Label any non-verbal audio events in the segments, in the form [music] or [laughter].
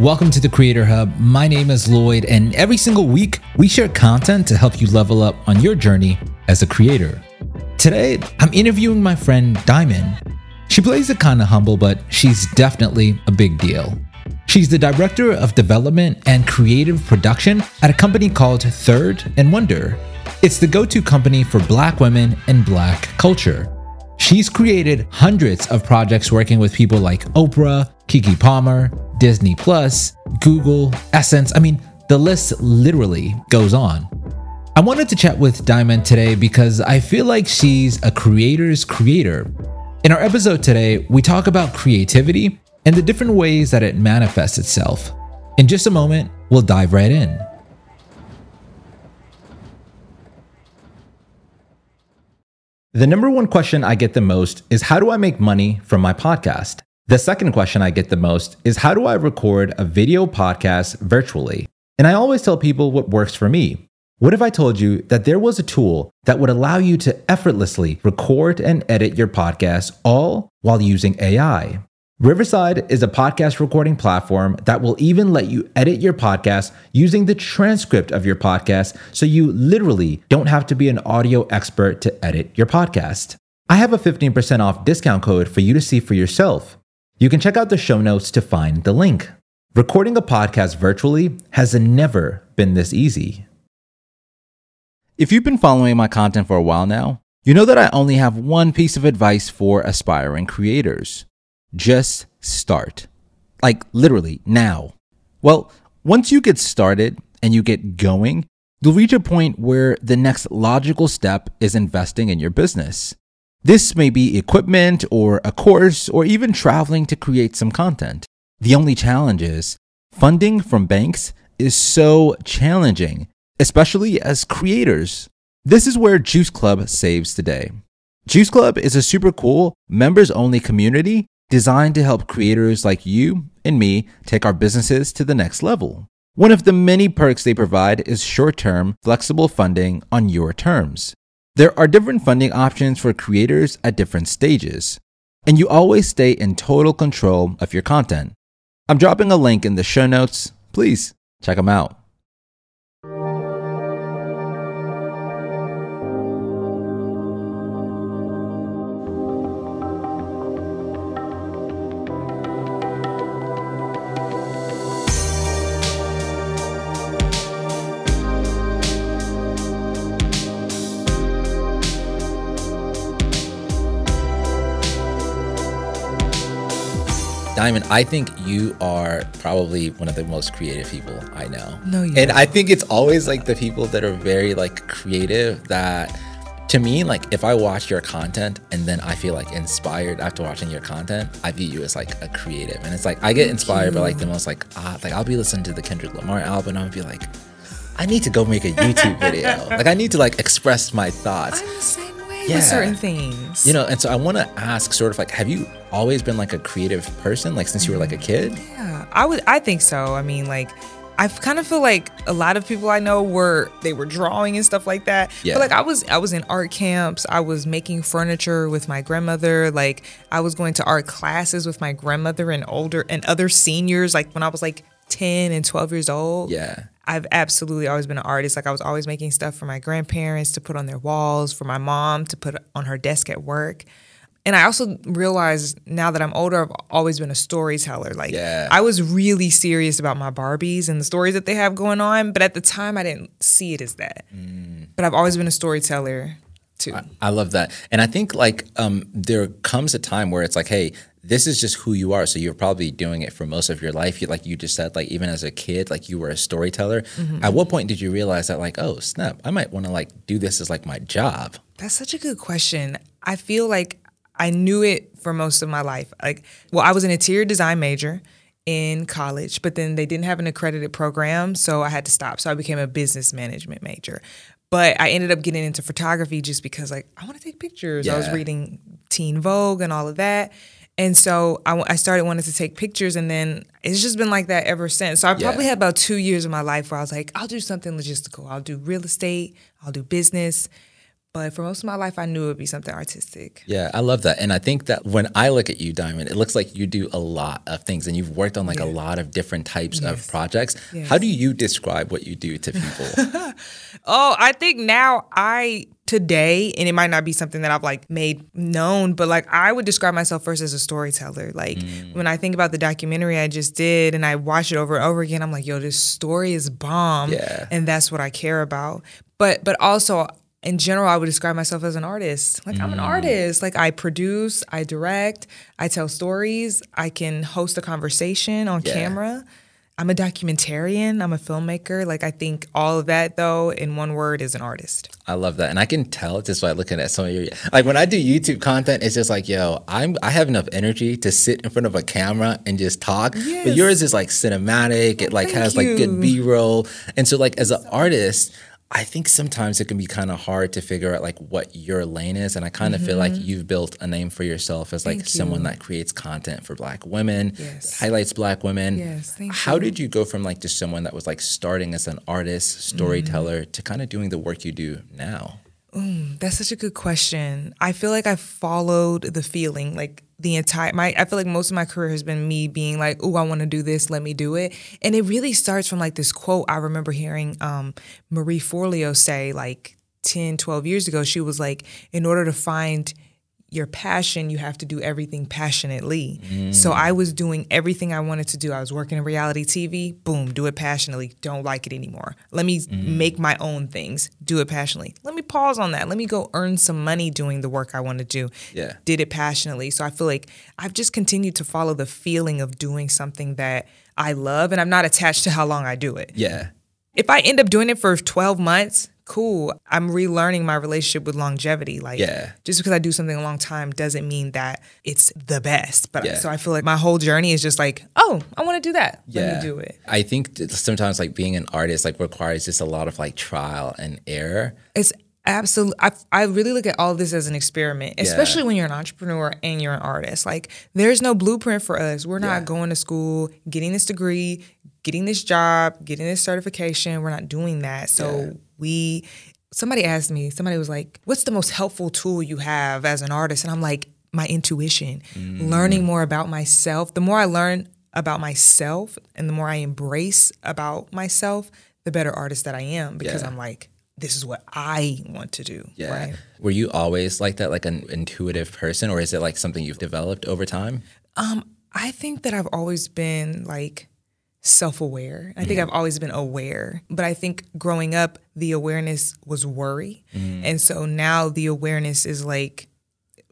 Welcome to the Creator Hub. My name is Lloyd, and every single week we share content to help you level up on your journey as a creator. Today, I'm interviewing my friend Diamonde. She plays it kind of humble, but she's definitely a big deal. She's the director of development and creative production at a company called Third and Wonder. It's the go to company for Black women and Black culture. She's created hundreds of projects working with people like Oprah, Keke Palmer, Disney Plus, Google, Essence. I mean, the list literally goes on. I wanted to chat with Diamonde today because I feel like she's a creator's creator. In our episode today, we talk about creativity and the different ways that it manifests itself. In just a moment, we'll dive right in. The number one question I get the most is how do I make money from my podcast? The second question I get the most is how do I record a video podcast virtually? And I always tell people what works for me. What if I told you that there was a tool that would allow you to effortlessly record and edit your podcast all while using AI? Riverside is a podcast recording platform that will even let you edit your podcast using the transcript of your podcast so you literally don't have to be an audio expert to edit your podcast. I have a 15% off discount code for you to see for yourself. You can check out the show notes to find the link. Recording a podcast virtually has never been this easy. If you've been following my content for a while now, you know that I only have one piece of advice for aspiring creators just start. Like literally now. Well, once you get started and you get going, you'll reach a point where the next logical step is investing in your business. This may be equipment or a course or even traveling to create some content. The only challenge is funding from banks is so challenging, especially as creators. This is where Juice Club saves the day. Juice Club is a super cool, members only community designed to help creators like you and me take our businesses to the next level. One of the many perks they provide is short term, flexible funding on your terms. There are different funding options for creators at different stages, and you always stay in total control of your content. I'm dropping a link in the show notes. Please check them out. Diamonde, I think you are probably one of the most creative people I know. No, you. And I think it's always like the people that are very like creative that to me, like if I watch your content and then I feel like inspired after watching your content, I view you as like a creative. And it's like I get inspired by like the most like ah, like I'll be listening to the Kendrick Lamar album and I'll be like, I need to go make a YouTube [laughs] video. like I need to like express my thoughts. I'm the same way with certain things. You know, and so I want to ask sort of like have you always been like a creative person like since you were like a kid? Yeah, I would. I think so. I mean, like. I kind of feel like a lot of people I know were they were drawing and stuff like that. Yeah. But like I was I was in art camps. I was making furniture with my grandmother. Like I was going to art classes with my grandmother and older and other seniors. Like when I was like ten and twelve years old. Yeah. I've absolutely always been an artist. Like I was always making stuff for my grandparents to put on their walls, for my mom to put on her desk at work. And I also realized now that I'm older, I've always been a storyteller. Like Yeah. I was really serious about my Barbies and the stories that they have going on, but at the time I didn't see it as that. But I've always been a storyteller too. I love that. And I think like um, there comes a time where it's like, hey, this is just who you are. So you're probably doing it for most of your life. You, like you just said, like even as a kid, like you were a storyteller. Mm-hmm. At what point did you realize that like, oh snap, I might want to like do this as like my job? That's such a good question. I feel like I knew it for most of my life. Like, well, I was an interior design major in college, but then they didn't have an accredited program, so I had to stop. So I became a business management major. But I ended up getting into photography just because, like, I want to take pictures. I was reading Teen Vogue and all of that. And so I started wanting to take pictures, and then it's just been like that ever since. So I Yeah. probably had about two years of my life where I was like, I'll do something logistical. I'll do real estate, I'll do business. But for most of my life, I knew it would be something artistic. Yeah, I love that. And I think that when I look at you, Diamonde, it looks like you do a lot of things and you've worked on like a lot of different types Yes. of projects. Yes. How do you describe what you do to people? [laughs] Oh, I think now I today, and it might not be something that I've like made known, but like I would describe myself first as a storyteller. Like Mm. when I think about the documentary I just did and I watch it over and over again, I'm like, yo, this story is bomb. Yeah. And that's what I care about. But but also in general, I would describe myself as an artist. Like I'm an Mm. artist. Like I produce, I direct, I tell stories, I can host a conversation on Yeah. camera. I'm a documentarian, I'm a filmmaker. Like I think all of that though in one word is an artist. I love that. And I can tell just by looking at some of your like when I do YouTube content, it's just like, yo, I'm I have enough energy to sit in front of a camera and just talk. But yours is like cinematic. It oh, like thank has like good B roll. And so like as an artist, I think sometimes it can be kind of hard to figure out like what your lane is. And I kind of feel like you've built a name for yourself as like Mm-hmm. Thank someone you. that creates content for black women, Yes. highlights black women. Yes, thank How you. did you go from like just someone that was like starting as an artist, storyteller, Mm-hmm. to kind of doing the work you do now? That's such a good question. I feel like I followed the feeling like the entire my I feel like most of my career has been me being like, "Oh, I want to do this, let me do it." And it really starts from like this quote I remember hearing um, Marie Forleo say like 10, 12 years ago. She was like, "In order to find your passion, you have to do everything passionately. Mm-hmm. So I was doing everything I wanted to do. I was working in reality TV, boom, do it passionately. Don't like it anymore. Let me mm-hmm. make my own things, do it passionately. Let me pause on that. Let me go earn some money doing the work I want to do. Yeah. Did it passionately. So I feel like I've just continued to follow the feeling of doing something that I love and I'm not attached to how long I do it. Yeah. If I end up doing it for 12 months, cool. I'm relearning my relationship with longevity. Like, Yeah. just because I do something a long time doesn't mean that it's the best. But Yeah. so I feel like my whole journey is just like, oh, I want to do that. Let me do it. I think sometimes like being an artist like requires just a lot of like trial and error. It's absolutely. I, I really look at all of this as an experiment, especially when you're an entrepreneur and you're an artist. Like, there's no blueprint for us. We're not Yeah. going to school, getting this degree, getting this job, getting this certification. We're not doing that. So Yeah. we. Somebody asked me. Somebody was like, "What's the most helpful tool you have as an artist?" And I'm like, "My intuition, learning more about myself. The more I learn about myself, and the more I embrace about myself, the better artist that I am. Because Yeah. I'm like." this is what I want to do. Yeah. Right. Were you always like that, like an intuitive person, or is it like something you've developed over time? Um, I think that I've always been like self aware. I think I've always been aware. But I think growing up, the awareness was worry. Mm. And so now the awareness is like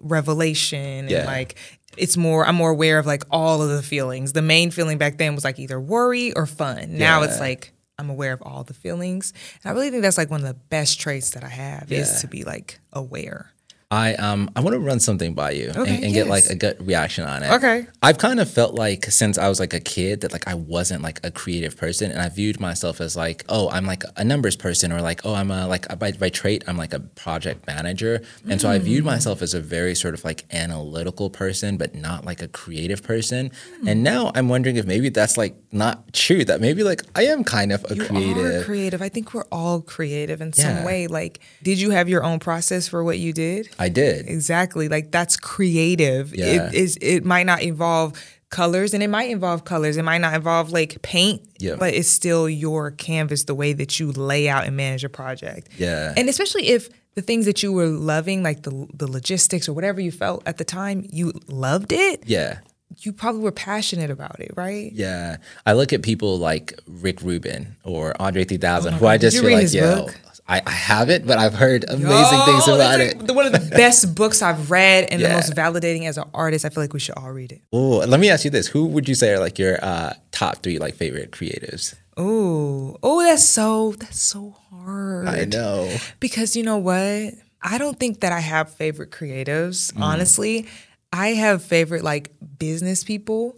revelation Yeah. and like, it's more, I'm more aware of like all of the feelings. The main feeling back then was like either worry or fun. Now it's like, I'm aware of all the feelings. And I really think that's like one of the best traits that I have Yeah. is to be like aware. I um I want to run something by you Okay, and, and get like a gut reaction on it. Okay. I've kind of felt like since I was like a kid that like I wasn't like a creative person and I viewed myself as like oh I'm like a numbers person or like oh I'm a like by, by trait I'm like a project manager and so I Mm. viewed myself as a very sort of like analytical person but not like a creative person Mm. and now I'm wondering if maybe that's like not true that maybe like I am kind of a You creative are creative. I think we're all creative in Yeah. some way. Like, did you have your own process for what you did? I did Exactly. Like that's creative. Yeah. It is. It might not involve colors, and it might involve colors. It might not involve like paint. Yeah. But it's still your canvas, the way that you lay out and manage a project. Yeah. And especially if the things that you were loving, like the the logistics or whatever you felt at the time, you loved it. yeah You probably were passionate about it, right? Yeah, I look at people like Rick Rubin or Andre 3000, who I Oh just feel like, yo, book? I, I haven't, but I've heard amazing Oh, things about it. like the- one of the [laughs] best books I've read and Yeah. the most validating as an artist. I feel like we should all read it. Oh, let me ask you this: Who would you say are like your uh, top three like favorite creatives? Oh, oh, that's so that's so hard. I know. because you know what? I don't think that I have favorite creatives. Mm. Honestly, I have favorite like business people.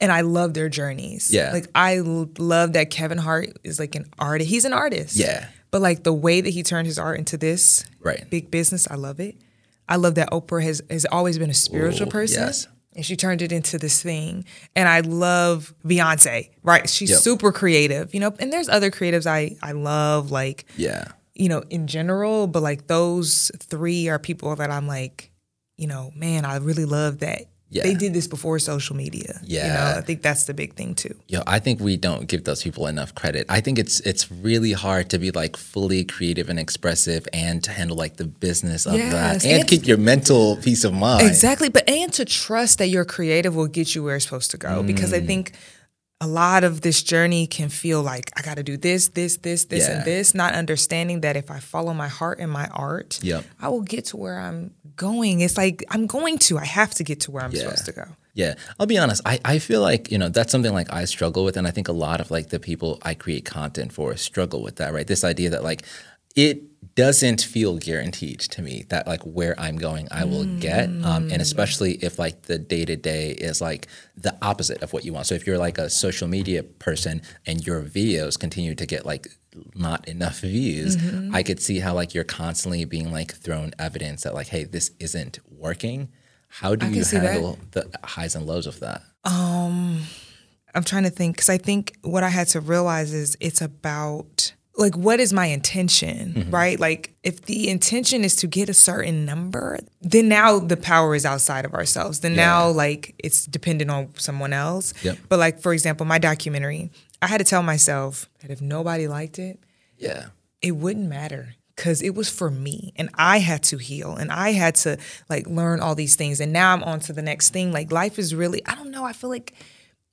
And I love their journeys. Mm. Yeah. Like I love that Kevin Hart is like an artist. He's an artist. Yeah. But like the way that he turned his art into this Right. big business, I love it. I love that Oprah has has always been a spiritual Ooh, person. yes. And she turned it into this thing. And I love Beyonce, right? She's Yep. super creative, you know. And there's other creatives I I love, like Yeah, you know, in general, but like those three are people that I'm like, you know, man, I really love that Yeah. they did this before social media. You Yeah. know, I think that's the big thing too. Yo, I think we don't give those people enough credit. I think it's it's really hard to be like fully creative and expressive and to handle like the business of Yes, that and and- keep your mental peace of mind. Exactly. But and to trust that your creative will get you where it's supposed to go. Because Mm. I think a lot of this journey can feel like I gotta do this, this, this, this, Yeah. and this, not understanding that if I follow my heart and my art, Yep. I will get to where I'm going. It's like I'm going to. I have to get to where I'm Yeah. supposed to go. Yeah, I'll be honest. I, I feel like, you know, that's something like I struggle with. And I think a lot of like the people I create content for struggle with that, right? This idea that like it doesn't feel guaranteed to me that like where I'm going, I will get. Um, and especially if like the day to day is like the opposite of what you want. So if you're like a social media person and your videos continue to get like not enough views, I could see how like you're constantly being like thrown evidence that like, hey, this isn't working. How do I you can see that. handle the highs and lows of that? um I'm trying to think because I think what I had to realize is it's about like what is my intention, Mm-hmm. right? Like if the intention is to get a certain number, then now the power is outside of ourselves. Then now like it's dependent on someone else. Yep. But like for example, my documentary, I had to tell myself that if nobody liked it, Yeah. it wouldn't matter because it was for me and I had to heal and I had to like learn all these things. And now I'm on to the next thing. Like life is really, I don't know, I feel like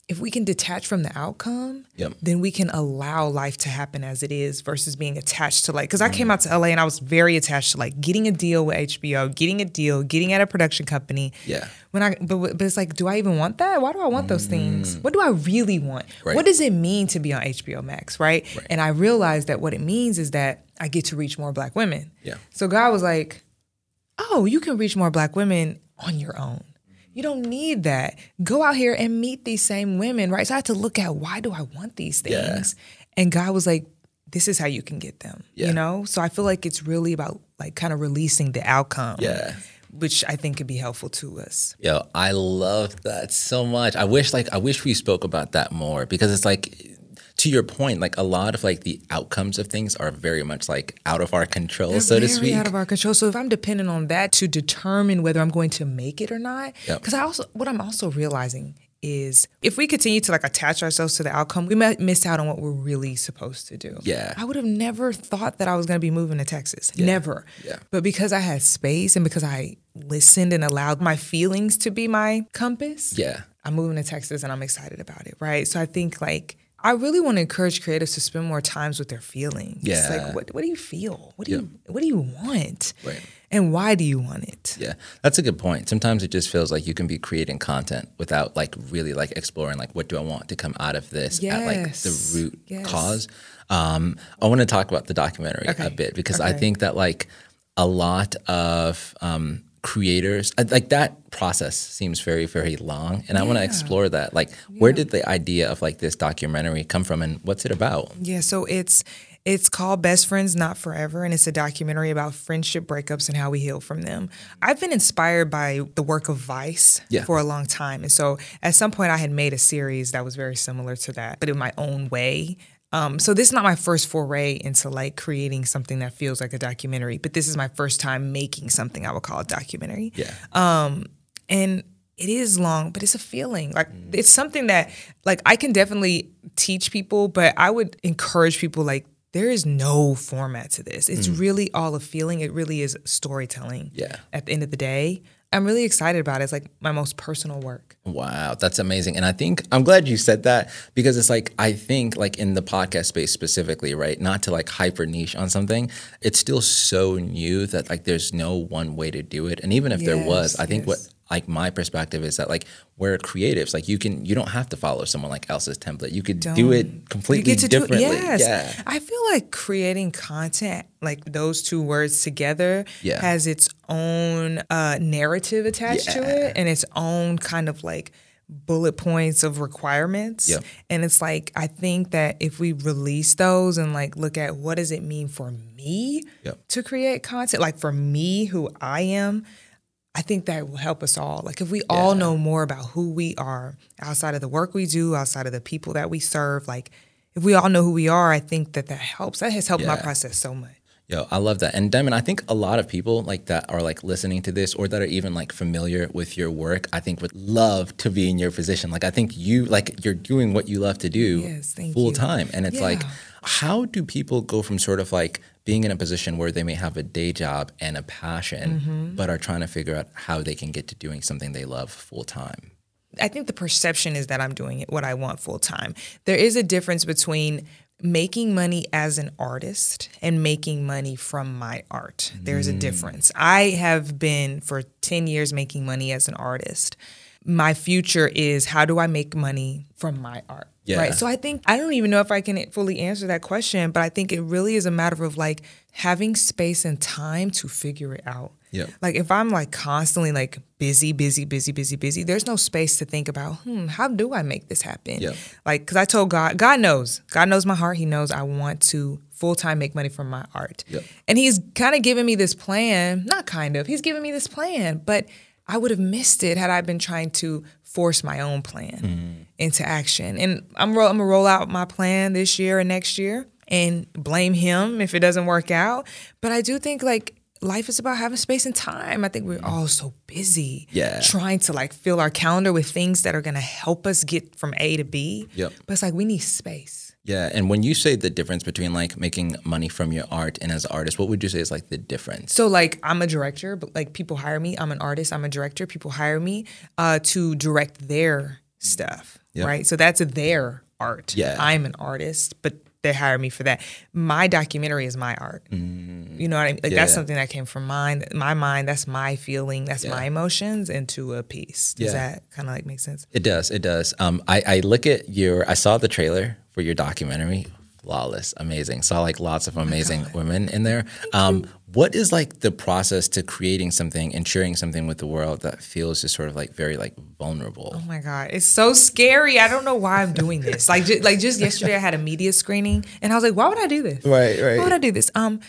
if we can detach from the outcome, Yep. then we can allow life to happen as it is versus being attached to like, because I came out to LA and I was very attached to like getting a deal with HBO, getting a deal, getting at a production company. Yeah. When I, but, but it's like, do I even want that? Why do I want those things? What do I really want? Mm. Right. What does it mean to be on HBO Max, right? And I realized that what it means is that I get to reach more black women. Yeah. So God was like, oh, you can reach more black women on your own. You don't need that. Go out here and meet these same women, right? So I had to look at why do I want these Yeah. things? And God was like, this is how you can get them. Yeah. You know? So I feel like it's really about like kind of releasing the outcome. Yeah. Which I think could be helpful to us. Yo, I love that so much. I wish like I wish we spoke about that more because it's like to your point, like a lot of like the outcomes of things are very much like out of our control, They're so to speak. out of our control. So if I'm dependent on that to determine whether I'm going to make it or not, Yep. because I also what I'm also realizing is if we continue to like attach ourselves to the outcome, we might miss out on what we're really supposed to do. Yeah. I would have never thought that I was going to be moving to Texas. Never. Yeah. But because I had space and because I listened and allowed my feelings to be my compass, yeah. I'm moving to Texas and I'm excited about it, right? So I think like I really want to encourage creatives to spend more times with their feelings. Yeah. Like what what do you feel? What do Yep. you what do you want? Right. And why do you want it? Yeah, that's a good point. Sometimes it just feels like you can be creating content without like really like exploring like what do I want to come out of this at like the root Yes. cause. Um, I want to talk about the documentary a bit because I think that like a lot of um, creators like that process seems very very long, and I want to explore that. Like, where did the idea of like this documentary come from, and what's it about? Yeah, so it's it's called Best Friends Not Forever and it's a documentary about friendship breakups and how we heal from them. I've been inspired by the work of Vice Yeah. for a long time. And so at some point I had made a series that was very similar to that, but in my own way. Um, so this is not my first foray into like creating something that feels like a documentary, but this is my first time making something I would call a documentary. Yeah, um, and it is long but it's a feeling. Like mm. it's something that like i can definitely teach people but i would encourage people like there is no format to this. It's mm. really all a feeling. It really is storytelling Yeah. at the end of the day i'm really excited about it it's like my most personal work Wow, that's amazing. And I think I'm glad you said that because it's like I think like in the podcast space specifically, right? Not to like hyper niche on something, it's still so new that like there's no one way to do it. And even if there was, I think what yes. Like my perspective is that like we're creatives. Like you can you don't have to follow someone like else's template. You could do Don't. it completely you get to do differently. it yes Yeah. i feel like creating content like those two words together Yeah. has its own uh, narrative attached to it and its own kind of like bullet points of requirements and it's like i think that if we release those and like look at what does it mean for me to create content like for me who i am I think that will help us all. Like if we all know more about who we are outside of the work we do, outside of the people that we serve, like if we all know who we are, I think that that helps. That has helped my process so much. Yo, I love that. And Diamonde, I think a lot of people like that are like listening to this or that are even like familiar with your work, I think would love to be in your position. Like I think you like you're doing what you love to do Yes, full you. time. And it's like how do people go from sort of like being in a position where they may have a day job and a passion, Mm-hmm. but are trying to figure out how they can get to doing something they love full time? I think the perception is that I'm doing it what I want full time. There is a difference between making money as an artist and making money from my art. There's a difference. I have been for 10 years making money as an artist. My future is how do I make money from my art? Yeah. Right. So I think I don't even know if I can fully answer that question, but I think it really is a matter of like having space and time to figure it out. Yeah. Like if I'm like constantly like busy, busy, busy, busy, busy, there's no space to think about, hmm, how do I make this happen? Yep. Like, because I told God, God knows, God knows my heart. He knows I want to full time make money from my art. Yep. And He's kind of giving me this plan, not kind of, He's giving me this plan, but I would have missed it had I been trying to force my own plan Mm-hmm. into action. And I'm, ro- I'm gonna roll out my plan this year and next year and blame Him if it doesn't work out. But I do think like, Life is about having space and time. I think we're all so busy Yeah. trying to like fill our calendar with things that are gonna help us get from A to B. Yep. But it's like we need space. Yeah. And when you say the difference between like making money from your art and as an artist, what would you say is like the difference? So like I'm a director, but like people hire me. I'm an artist. I'm a director. People hire me uh, to direct their stuff, Yep. right? So that's their art. Yeah. I'm an artist, but they hire me for that. My documentary is my art. You know what I mean? Like Yeah, that's something that came from mine, my mind. That's my feeling. That's my emotions into a piece. Does Yeah. that kind of like make sense? It does. It does. Um, I, I look at your. I saw the trailer for your documentary. Flawless, amazing. Saw like lots of amazing women in there. Um, what is like the process to creating something and sharing something with the world that feels just sort of like very like vulnerable? Oh my god, it's so scary. I don't know why I'm doing this. Like, just, like just yesterday, I had a media screening, and I was like, "Why would I do this? Right, right. Why would I do this?" Um,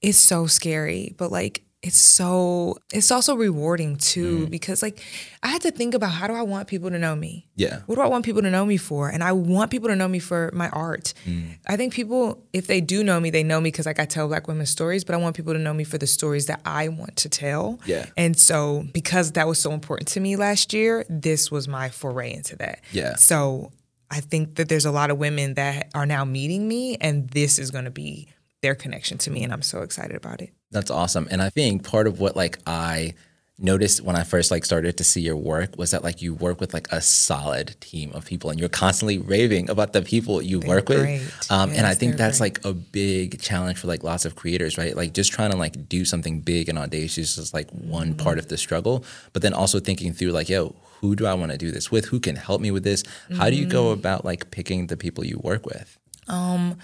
it's so scary, but like, it's so it's also rewarding too because like, I had to think about how do I want people to know me. Yeah. What do I want people to know me for? And I want people to know me for my art. Mm. I think people, if they do know me, they know me because like I tell Black women stories, but I want people to know me for the stories that I want to tell. Yeah. And so because that was so important to me last year, this was my foray into that. Yeah. So I think that there's a lot of women that are now meeting me, and this is going to be their connection to me, and I'm so excited about it. That's awesome. And I think part of what like I noticed when I first like started to see your work was that like you work with like a solid team of people and you're constantly raving about the people you work with. great. Um, and I think they're that's like a big challenge for like lots of creators, right? Like just trying to like do something big and audacious is like one mm-hmm. part of the struggle, but then also thinking through like, yo, who do I want to do this with? Who can help me with this? How do you go mm. about like picking the people you work with? Um,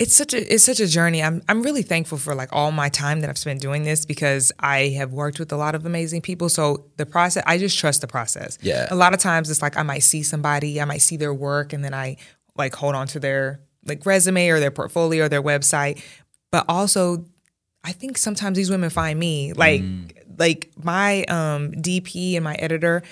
it's such a it's such a journey. I'm I'm really thankful for like all my time that I've spent doing this because I have worked with a lot of amazing people. So the process, I just trust the process. Yeah. A lot of times it's like I might see somebody, I might see their work, and then I like hold on to their like resume or their portfolio or their website. But also, I think sometimes these women find me like like my um DP and my editor.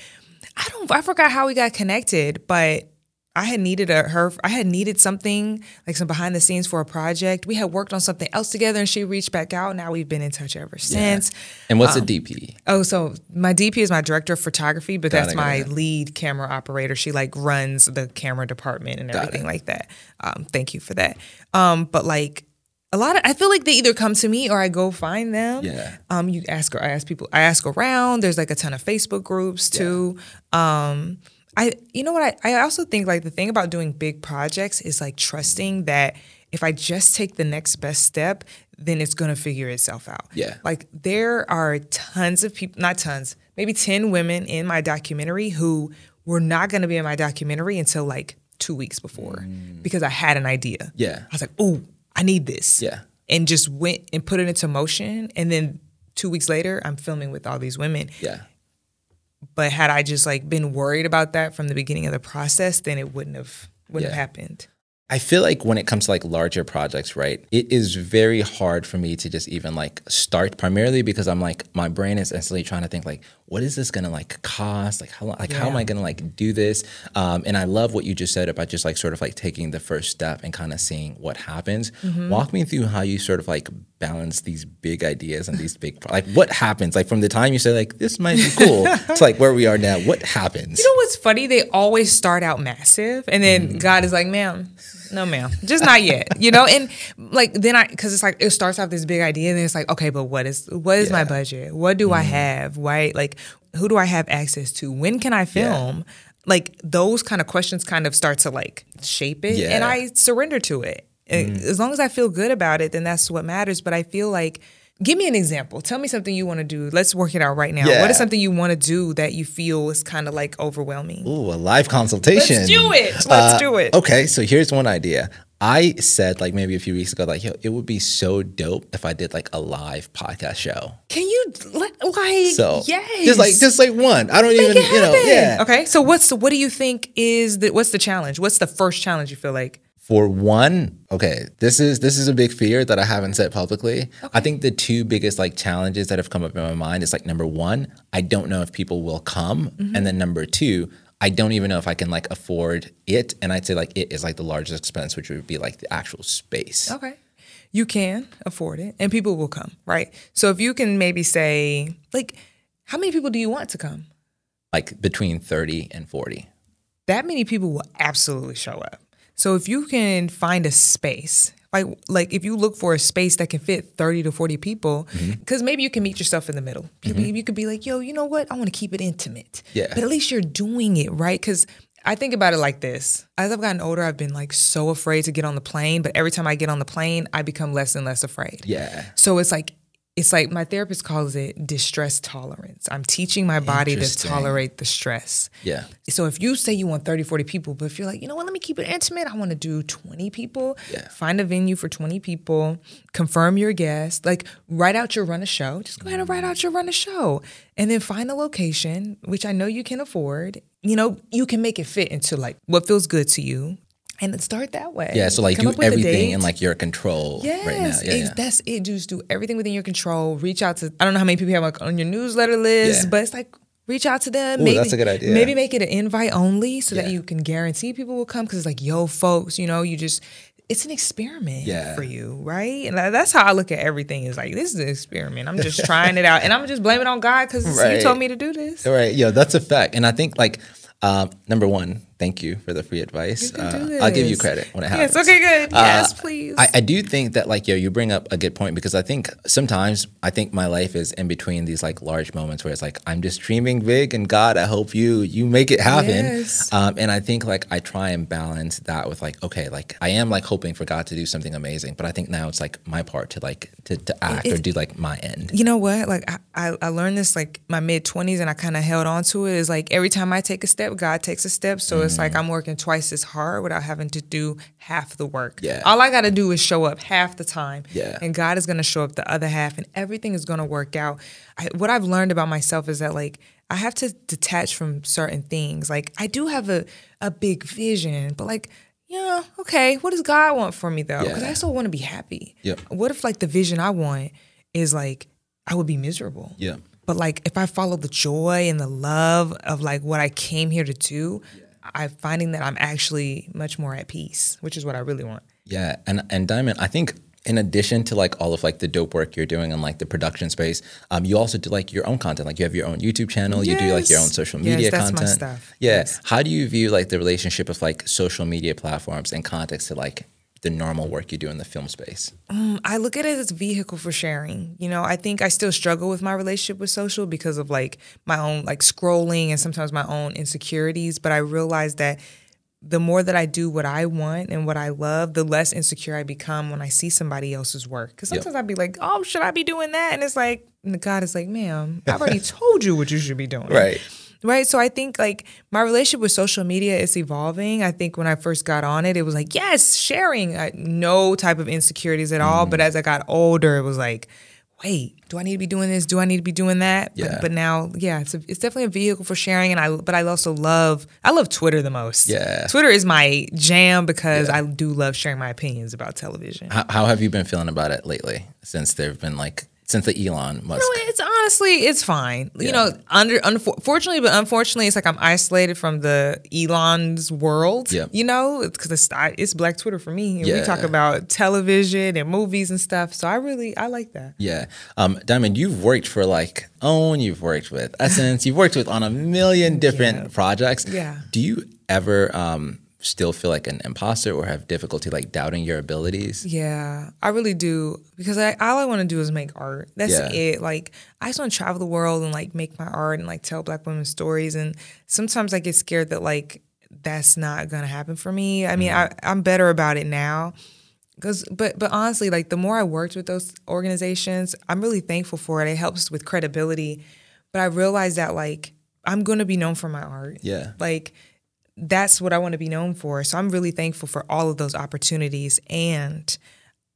I don't I forgot how we got connected, but I had needed a her I had needed something like some behind the scenes for a project. We had worked on something else together and she reached back out. Now we've been in touch ever since. And what's a DP? Oh, so my DP is my director of photography, but Got that's it, my it. lead camera operator. She like runs the camera department and everything like that. Um, thank you for that. Um, but like a lot of, I feel like they either come to me or I go find them. Yeah. Um, you ask her, I ask people, I ask around. There's like a ton of Facebook groups too. Um, I, you know what? I, I also think like the thing about doing big projects is like trusting that if I just take the next best step, then it's gonna figure itself out. Yeah. Like there are tons of people, not tons, maybe 10 women in my documentary who were not gonna be in my documentary until like two weeks before because I had an idea. Mm. Yeah. I was like, oh, I need this. Yeah. And just went and put it into motion. And then two weeks later, I'm filming with all these women. Yeah. But had I just like been worried about that from the beginning of the process, then it wouldn't have wouldn't Yeah. have happened. I feel like when it comes to like larger projects, right, it is very hard for me to just even like start primarily because I'm like my brain is instantly trying to think like what is this gonna like cost like how like how am I gonna like do this um, and I love what you just said about just like sort of like taking the first step and kind of seeing what happens. Walk me through how you sort of like balance these big ideas and these big like what happens like from the time you say like this might be cool [laughs] to like where we are now what happens You know what's funny? They always start out massive, and then Mm-hmm. God is like, "Ma'am, no, ma'am, just not yet." [laughs] You know, and like then I because it's like it starts off this big idea, and then it's like, okay, but what is what is my Yeah. Mm-hmm. budget? What do I have? Right? Like, who do I have access to? When can I film? Like those kind of questions kind of start to like shape it, and Yeah. Mm-hmm. I surrender to it. As long as I feel good about it, then that's what matters. But I feel like. Give me an example. Tell me something you want to do. Let's work it out right now. Yeah. What is something you want to do that you feel is kind of like overwhelming? Ooh, a live consultation. Let's do it. Let's Uh, do it. Okay, so here's one idea. I said like maybe a few weeks ago, like, yo, it would be so dope if I did like a live podcast show. Can you let like So yes, just like just like one. I don't Make even you know yeah. Okay, so what's the what do you think is the what's the challenge? What's the first challenge you feel like? For one, okay, this is this is a big fear that I haven't said publicly. I think the two biggest like challenges that have come up in my mind is like number one, I don't know if people will come, Mm-hmm. and then number two, I don't even know if I can like afford it. And I'd say like it is like the largest expense, which would be like the actual space. Okay, you can afford it, and people will come, right? So if you can maybe say like, how many people do you want to come? Like between thirty and forty. that many people will absolutely show up. So if you can find a space, like like if you look for a space that can fit 30 to 40 people, Mm-hmm. because maybe you can meet yourself in the middle. You, you could be like, yo, you know what? I want to keep it intimate. Yeah. But at least you're doing it, right? Because I think about it like this. As I've gotten older, I've been like so afraid to get on the plane, but every time I get on the plane, I become less and less afraid. Yeah. So it's like it's like my therapist calls it distress tolerance. I'm teaching my body to tolerate the stress. Yeah. So if you say you want 30, 40 people, but if you're like, you know what, let me keep it intimate, I want to do 20 people, Yeah. find a venue for 20 people, confirm your guest, like write out your run a show. Just go ahead and write out your run a show. And then find a location, which I know you can afford. You know, you can make it fit into like what feels good to you. And start that way. Yeah. So like Come do up with a everything in like your control Yes, right now. Yeah. it's- yeah. that's it. Just do everything within your control. Reach out to. I don't know how many people you have like on your newsletter list, Yeah. but it's like reach out to them. Ooh, maybe that's a good idea. Maybe make it an invite only, so that you can guarantee people will come. Because it's like, yo, folks, you know, you just. It's an experiment Yeah. for you, right? And that's how I look at everything. Is like this is an experiment. I'm just trying it out, and I'm just blaming it on God because you Right. told me to do this. Right? yeah, that's a fact. And I think like um, number one, thank you for the free advice. Uh, I'll give you credit when it happens. Yes. Okay. Good. Uh, yes, please. I, I do think that like yo, you bring up a good point because I think sometimes I think my life is in between these like large moments where it's like I'm just dreaming big and God, I hope you you make it happen. Yes. Um, and I think like I try and balance that with like okay, like I am like hoping for God to do something amazing, but I think now it's like my part to like to, to act or do like my end. you know what? Like I, I, learned this like my mid twenties, and I kind of held on to it. Is like every time I take a step, God takes a step. So it's like mm. I'm working twice as hard without having to do half the work. Yeah. All I got to do is show up half the time. Yeah. And God is going to show up the other half, and everything is going to work out. I, what I've learned about myself is that like I have to detach from certain things. Like I do have a a big vision, but like. Yeah, okay. What does God want for me though? Because Yeah. I still want to be happy. Yep. What if like the vision I want is like I would be miserable. Yeah. But like if I follow the joy and the love of like what I came here to do, I'm finding that I'm actually much more at peace, which is what I really want. Yeah, and and Diamonde, I think in addition to like all of like the dope work you're doing in like the production space, um, you also do like your own content. Like you have your own YouTube channel, you do like your own Yes. social Yes, media that's my content. stuff. Yeah. Yes. How do you view like the relationship of like social media platforms in context to like the normal work you do in the film space? Um, I look at it as a vehicle for sharing. You know, I think I still struggle with my relationship with social because of like my own like scrolling and sometimes my own insecurities. But I realize that the more that I do what I want and what I love, the less insecure I become when I see somebody else's work. Because Yep. sometimes I'd be like, oh, should I be doing that? And it's like, and God is like, ma'am, I've already [laughs] told you what you should be doing. Right. Right. So I think like my relationship with social media is evolving. I think when I first got on it, it was like, yes, sharing. I, no type of insecurities at all. Mm-hmm. But as I got older, it was like, wait, do I need to be doing this? Do I need to be doing that? Yeah. But, but now, yeah, it's, a, it's definitely a vehicle for sharing. And I, but I also love, I love Twitter the most. Yeah. Twitter is my jam because Yeah. I do love sharing my opinions about television. How, how have you been feeling about it lately since there have been like since the Elon Musk. No, it's honestly it's fine. You know, under unfortunately, but unfortunately, it's like I'm isolated from the Elon's world. Yeah. You know, because it's, it's Black Twitter for me, and Yeah. we talk about television and movies and stuff. So I really I like that. Yeah. Um, Diamonde, you've worked for like OWN, you've worked with Essence, you've worked with on a million different Yeah. projects. Yeah. Do you ever um, still feel like an imposter or have difficulty like doubting your abilities? Yeah, I really do because I, all I want to do is make art. That's Yeah. it. Like I just want to travel the world and like make my art and like tell Black women's stories. And sometimes I get scared that like that's not gonna happen for me. I mean, mm-hmm. I, I'm better about it now. Cause, but but honestly, like the more I worked with those organizations, I'm really thankful for it. It helps with credibility. But I realized that like I'm gonna be known for my art. Yeah. Like that's what I want to be known for. So I'm really thankful for all of those opportunities and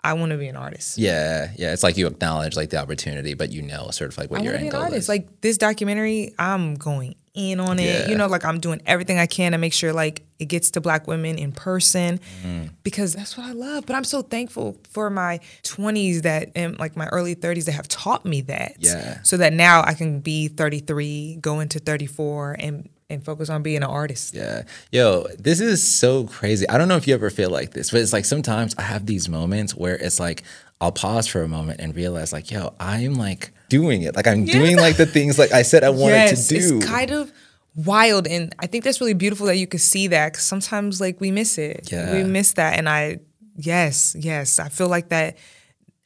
I want to be an artist. Yeah, yeah. It's like you acknowledge like the opportunity, but you know sort of like what I your end an goal artist. is. Like this documentary, I'm going in on it. Yeah. You know, like I'm doing everything I can to make sure like it gets to black women in person Mm. because that's what I love. But I'm so thankful for my 20s that and like my early 30s that have taught me that. Yeah. So that now I can be 33, go into 34 and and focus on being an artist. Yeah. Yo, this is so crazy. I don't know if you ever feel like this, but it's like sometimes I have these moments where it's like I'll pause for a moment and realize like, yo, I'm like doing it. Like I'm doing like the things like I said I wanted yes, to do. It's kind of wild and I think that's really beautiful that you could see that cuz sometimes like we miss it. Yeah. We miss that and I yes, yes, I feel like that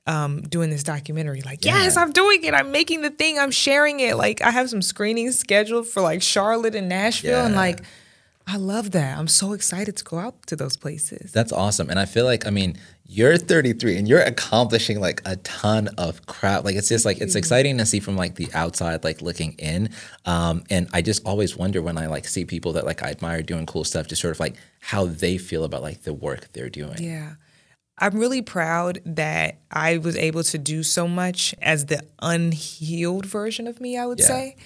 um doing this documentary like yes, I'm doing it. I'm making the thing. I'm sharing it. Like I have some screenings scheduled for like Charlotte and Nashville and like I love that. I'm so excited to go out to those places. That's awesome. And I feel like, I mean, you're 33 and you're accomplishing like a ton of crap. Like it's just like it's exciting to see from like the outside, like looking in. Um, and I just always wonder when I like see people that like I admire doing cool stuff, just sort of like how they feel about like the work they're doing. Yeah. I'm really proud that I was able to do so much as the unhealed version of me, I would Yeah. say.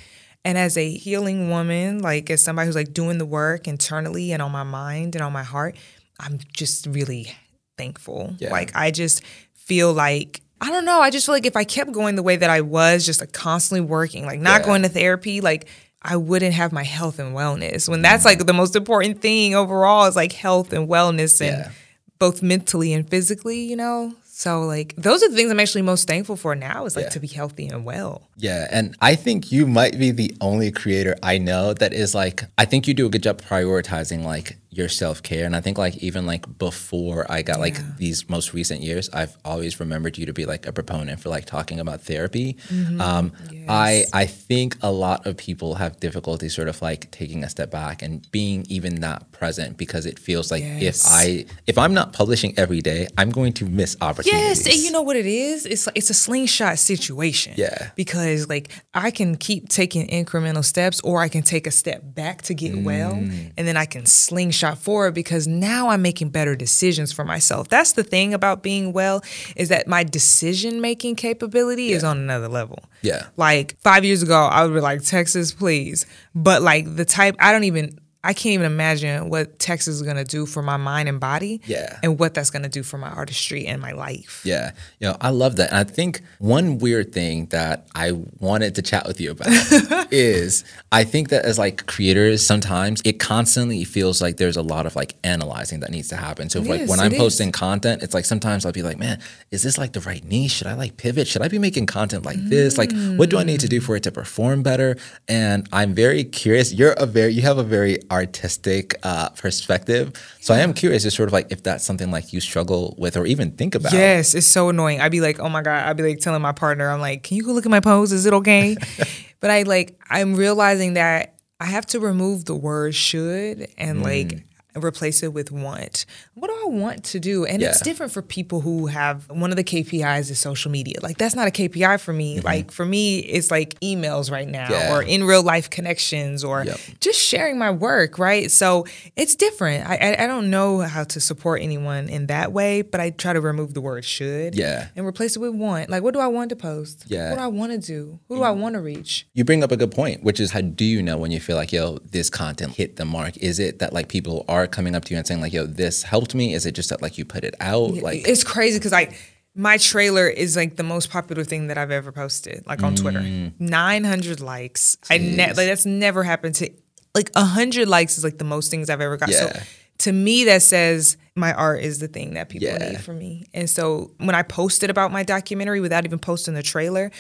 And as a healing woman, like as somebody who's like doing the work internally and on my mind and on my heart, I'm just really thankful. Yeah. Like I just feel like I don't know, I just feel like if I kept going the way that I was, just like constantly working, like not Yeah. going to therapy, like I wouldn't have my health and wellness. When that's like the most important thing overall is like health and wellness and. Both mentally and physically, you know? So like those are the things I'm actually most thankful for now is like Yeah. to be healthy and well. Yeah, and I think you might be the only creator I know that is like I think you do a good job prioritizing like your self-care and I think like even like before I got like these most recent years I've always remembered you to be like a proponent for like talking about therapy. Mm-hmm. Um I I think a lot of people have difficulty sort of like taking a step back and being even not present because it feels like if I if I'm not publishing every day, I'm going to miss opportunities. Yes, and you know what it is? It's like it's a slingshot situation. Yeah. Because like I can keep taking incremental steps or I can take a step back to get well Mm. and then I can slingshot forward because now I'm making better decisions for myself. That's the thing about being well is that my decision making capability is on another level. Yeah. Like 5 years ago I would be like Texas please. But like the type I don't even I can't even imagine what Texas is gonna do for my mind and body, Yeah. and what that's gonna do for my artistry and my life. Yeah, you know, I love that. And I think one weird thing that I wanted to chat with you about [laughs] is I think that as like creators, sometimes it constantly feels like there's a lot of like analyzing that needs to happen. So if, like is, when I'm is. posting content, it's like sometimes I'll be like, man, is this like the right niche? Should I like pivot? Should I be making content like this? Like, what do I need to do mm. for it to perform better? And I'm very curious. You're a very, you have a very artistic uh, perspective. So I am curious, just sort of like if that's something like you struggle with or even think about. Yes, it's so annoying. I'd be like, oh my God, I'd be like telling my partner, I'm like, can you go look at my pose? Is it okay? [laughs] but I like, I'm realizing that I have to remove the word should and like replace it with want. What do I want to do? And it's different for people who have one of the KPIs is social media. Like that's not a KPI for me. Mm-hmm. Like for me, it's like emails right now Yeah. or in real life connections or Yep. just sharing my work, right? So it's different. I, I I don't know how to support anyone in that way, but I try to remove the word should, Yeah. and replace it with want. Like, what do I want to post? Yeah. what do I want to do? Who do I want to reach? You bring up a good point, which is how do you know when you feel like, yo, this content hit the mark? Is it that like people are coming up to you and saying like, yo, this helped me? Is it just that like you put it out? Like, it's crazy because like my trailer is like the most popular thing that I've ever posted, like on Twitter. Mm. 900 likes. I ne- like that's never happened to like 100 likes is like the most things I've ever got. So to me that says my art is the thing that people Yeah. need from me. And so when I posted about my documentary without even posting the trailer,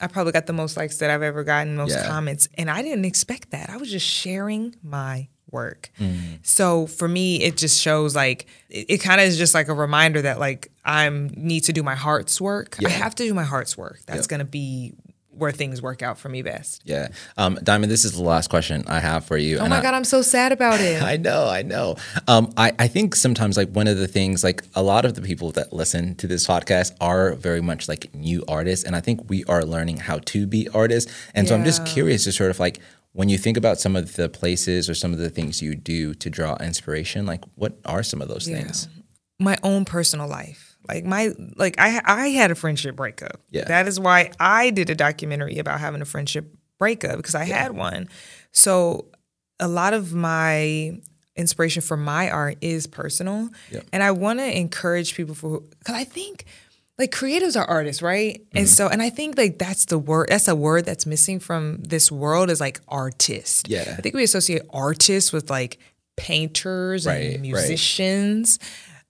I probably got the most likes that I've ever gotten, most Yeah. comments. And I didn't expect that. I was just sharing my work. Mm. So for me, it just shows like it, it kind of is just like a reminder that like I'm need to do my heart's work. I have to do my heart's work. That's Yep. gonna be where things work out for me best. Yeah. Um, Diamonde, this is the last question I have for you. Oh my I- god, I'm so sad about it. [laughs] I know, I know. Um, I, I think sometimes like one of the things, like a lot of the people that listen to this podcast are very much like new artists. And I think we are learning how to be artists. And so I'm just curious to sort of like when you think about some of the places or some of the things you do to draw inspiration, like what are some of those things? my own personal life. Like my like I I had a friendship breakup. Yeah. That is why I did a documentary about having a friendship breakup because I had one. So a lot of my inspiration for my art is personal. Yep. And I want to encourage people for cuz I think like creatives are artists, right? And so and I think like that's the word that's a word that's missing from this world is like artist. Yeah. I think we associate artists with like painters Right, right. and musicians.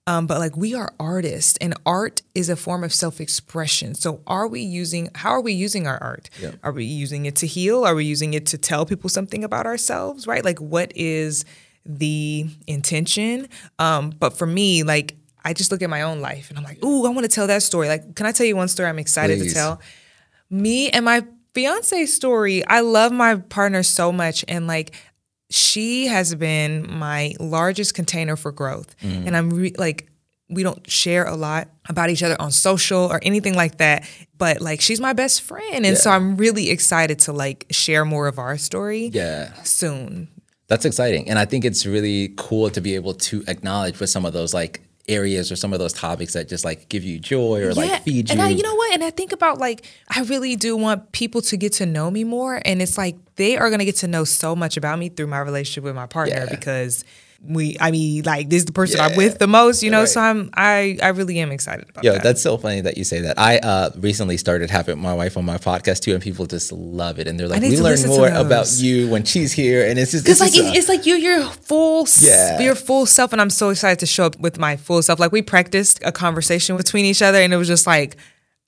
Um, but like we are artists and art is a form of self-expression. So are we using how are we using our art? Yep. Are we using it to heal? Are we using it to tell people something about ourselves? Right? Like what is the intention? Um, but for me, like I just look at my own life and I'm like, ooh, I want to tell that story. Like, can I tell you one story I'm excited Please. to tell? Me and my fiance story. I love my partner so much and like she has been my largest container for growth. Mm-hmm. And I'm re- like, we don't share a lot about each other on social or anything like that. But like, she's my best friend. And so I'm really excited to like share more of our story Yeah. soon. That's exciting. And I think it's really cool to be able to acknowledge with some of those like areas or some of those topics that just like give you joy or like feed you. And I, you know what? And I think about like, I really do want people to get to know me more. And it's like they are going to get to know so much about me through my relationship with my partner Yeah. because we, I mean, like this is the person I'm with the most, you know? Right. So I'm, I, I really am excited about Yo, that. that's so funny that you say that. I uh, recently started having my wife on my podcast too, and people just love it. And they're like, "We learn more about you when she's here," and it's just It's it's like it's like you, your full, Yeah. your full self, and I'm so excited to show up with my full self. Like we practiced a conversation between each other, and it was just like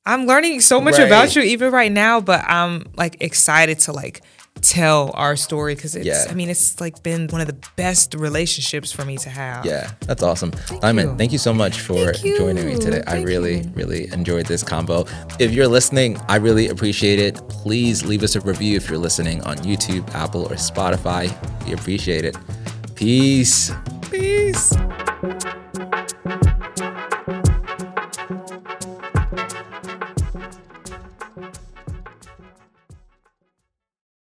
I'm learning so much Right. about you even right now. But I'm like excited to like tell our story because it's. Yeah. I mean, it's like been one of the best relationships for me to have. yeah, that's awesome. Diamonde, you. thank you so much for joining me today. I really, you. really enjoyed this combo. If you're listening, I really appreciate it. Please leave us a review if you're listening on YouTube, Apple, or Spotify. We appreciate it. Peace. Peace.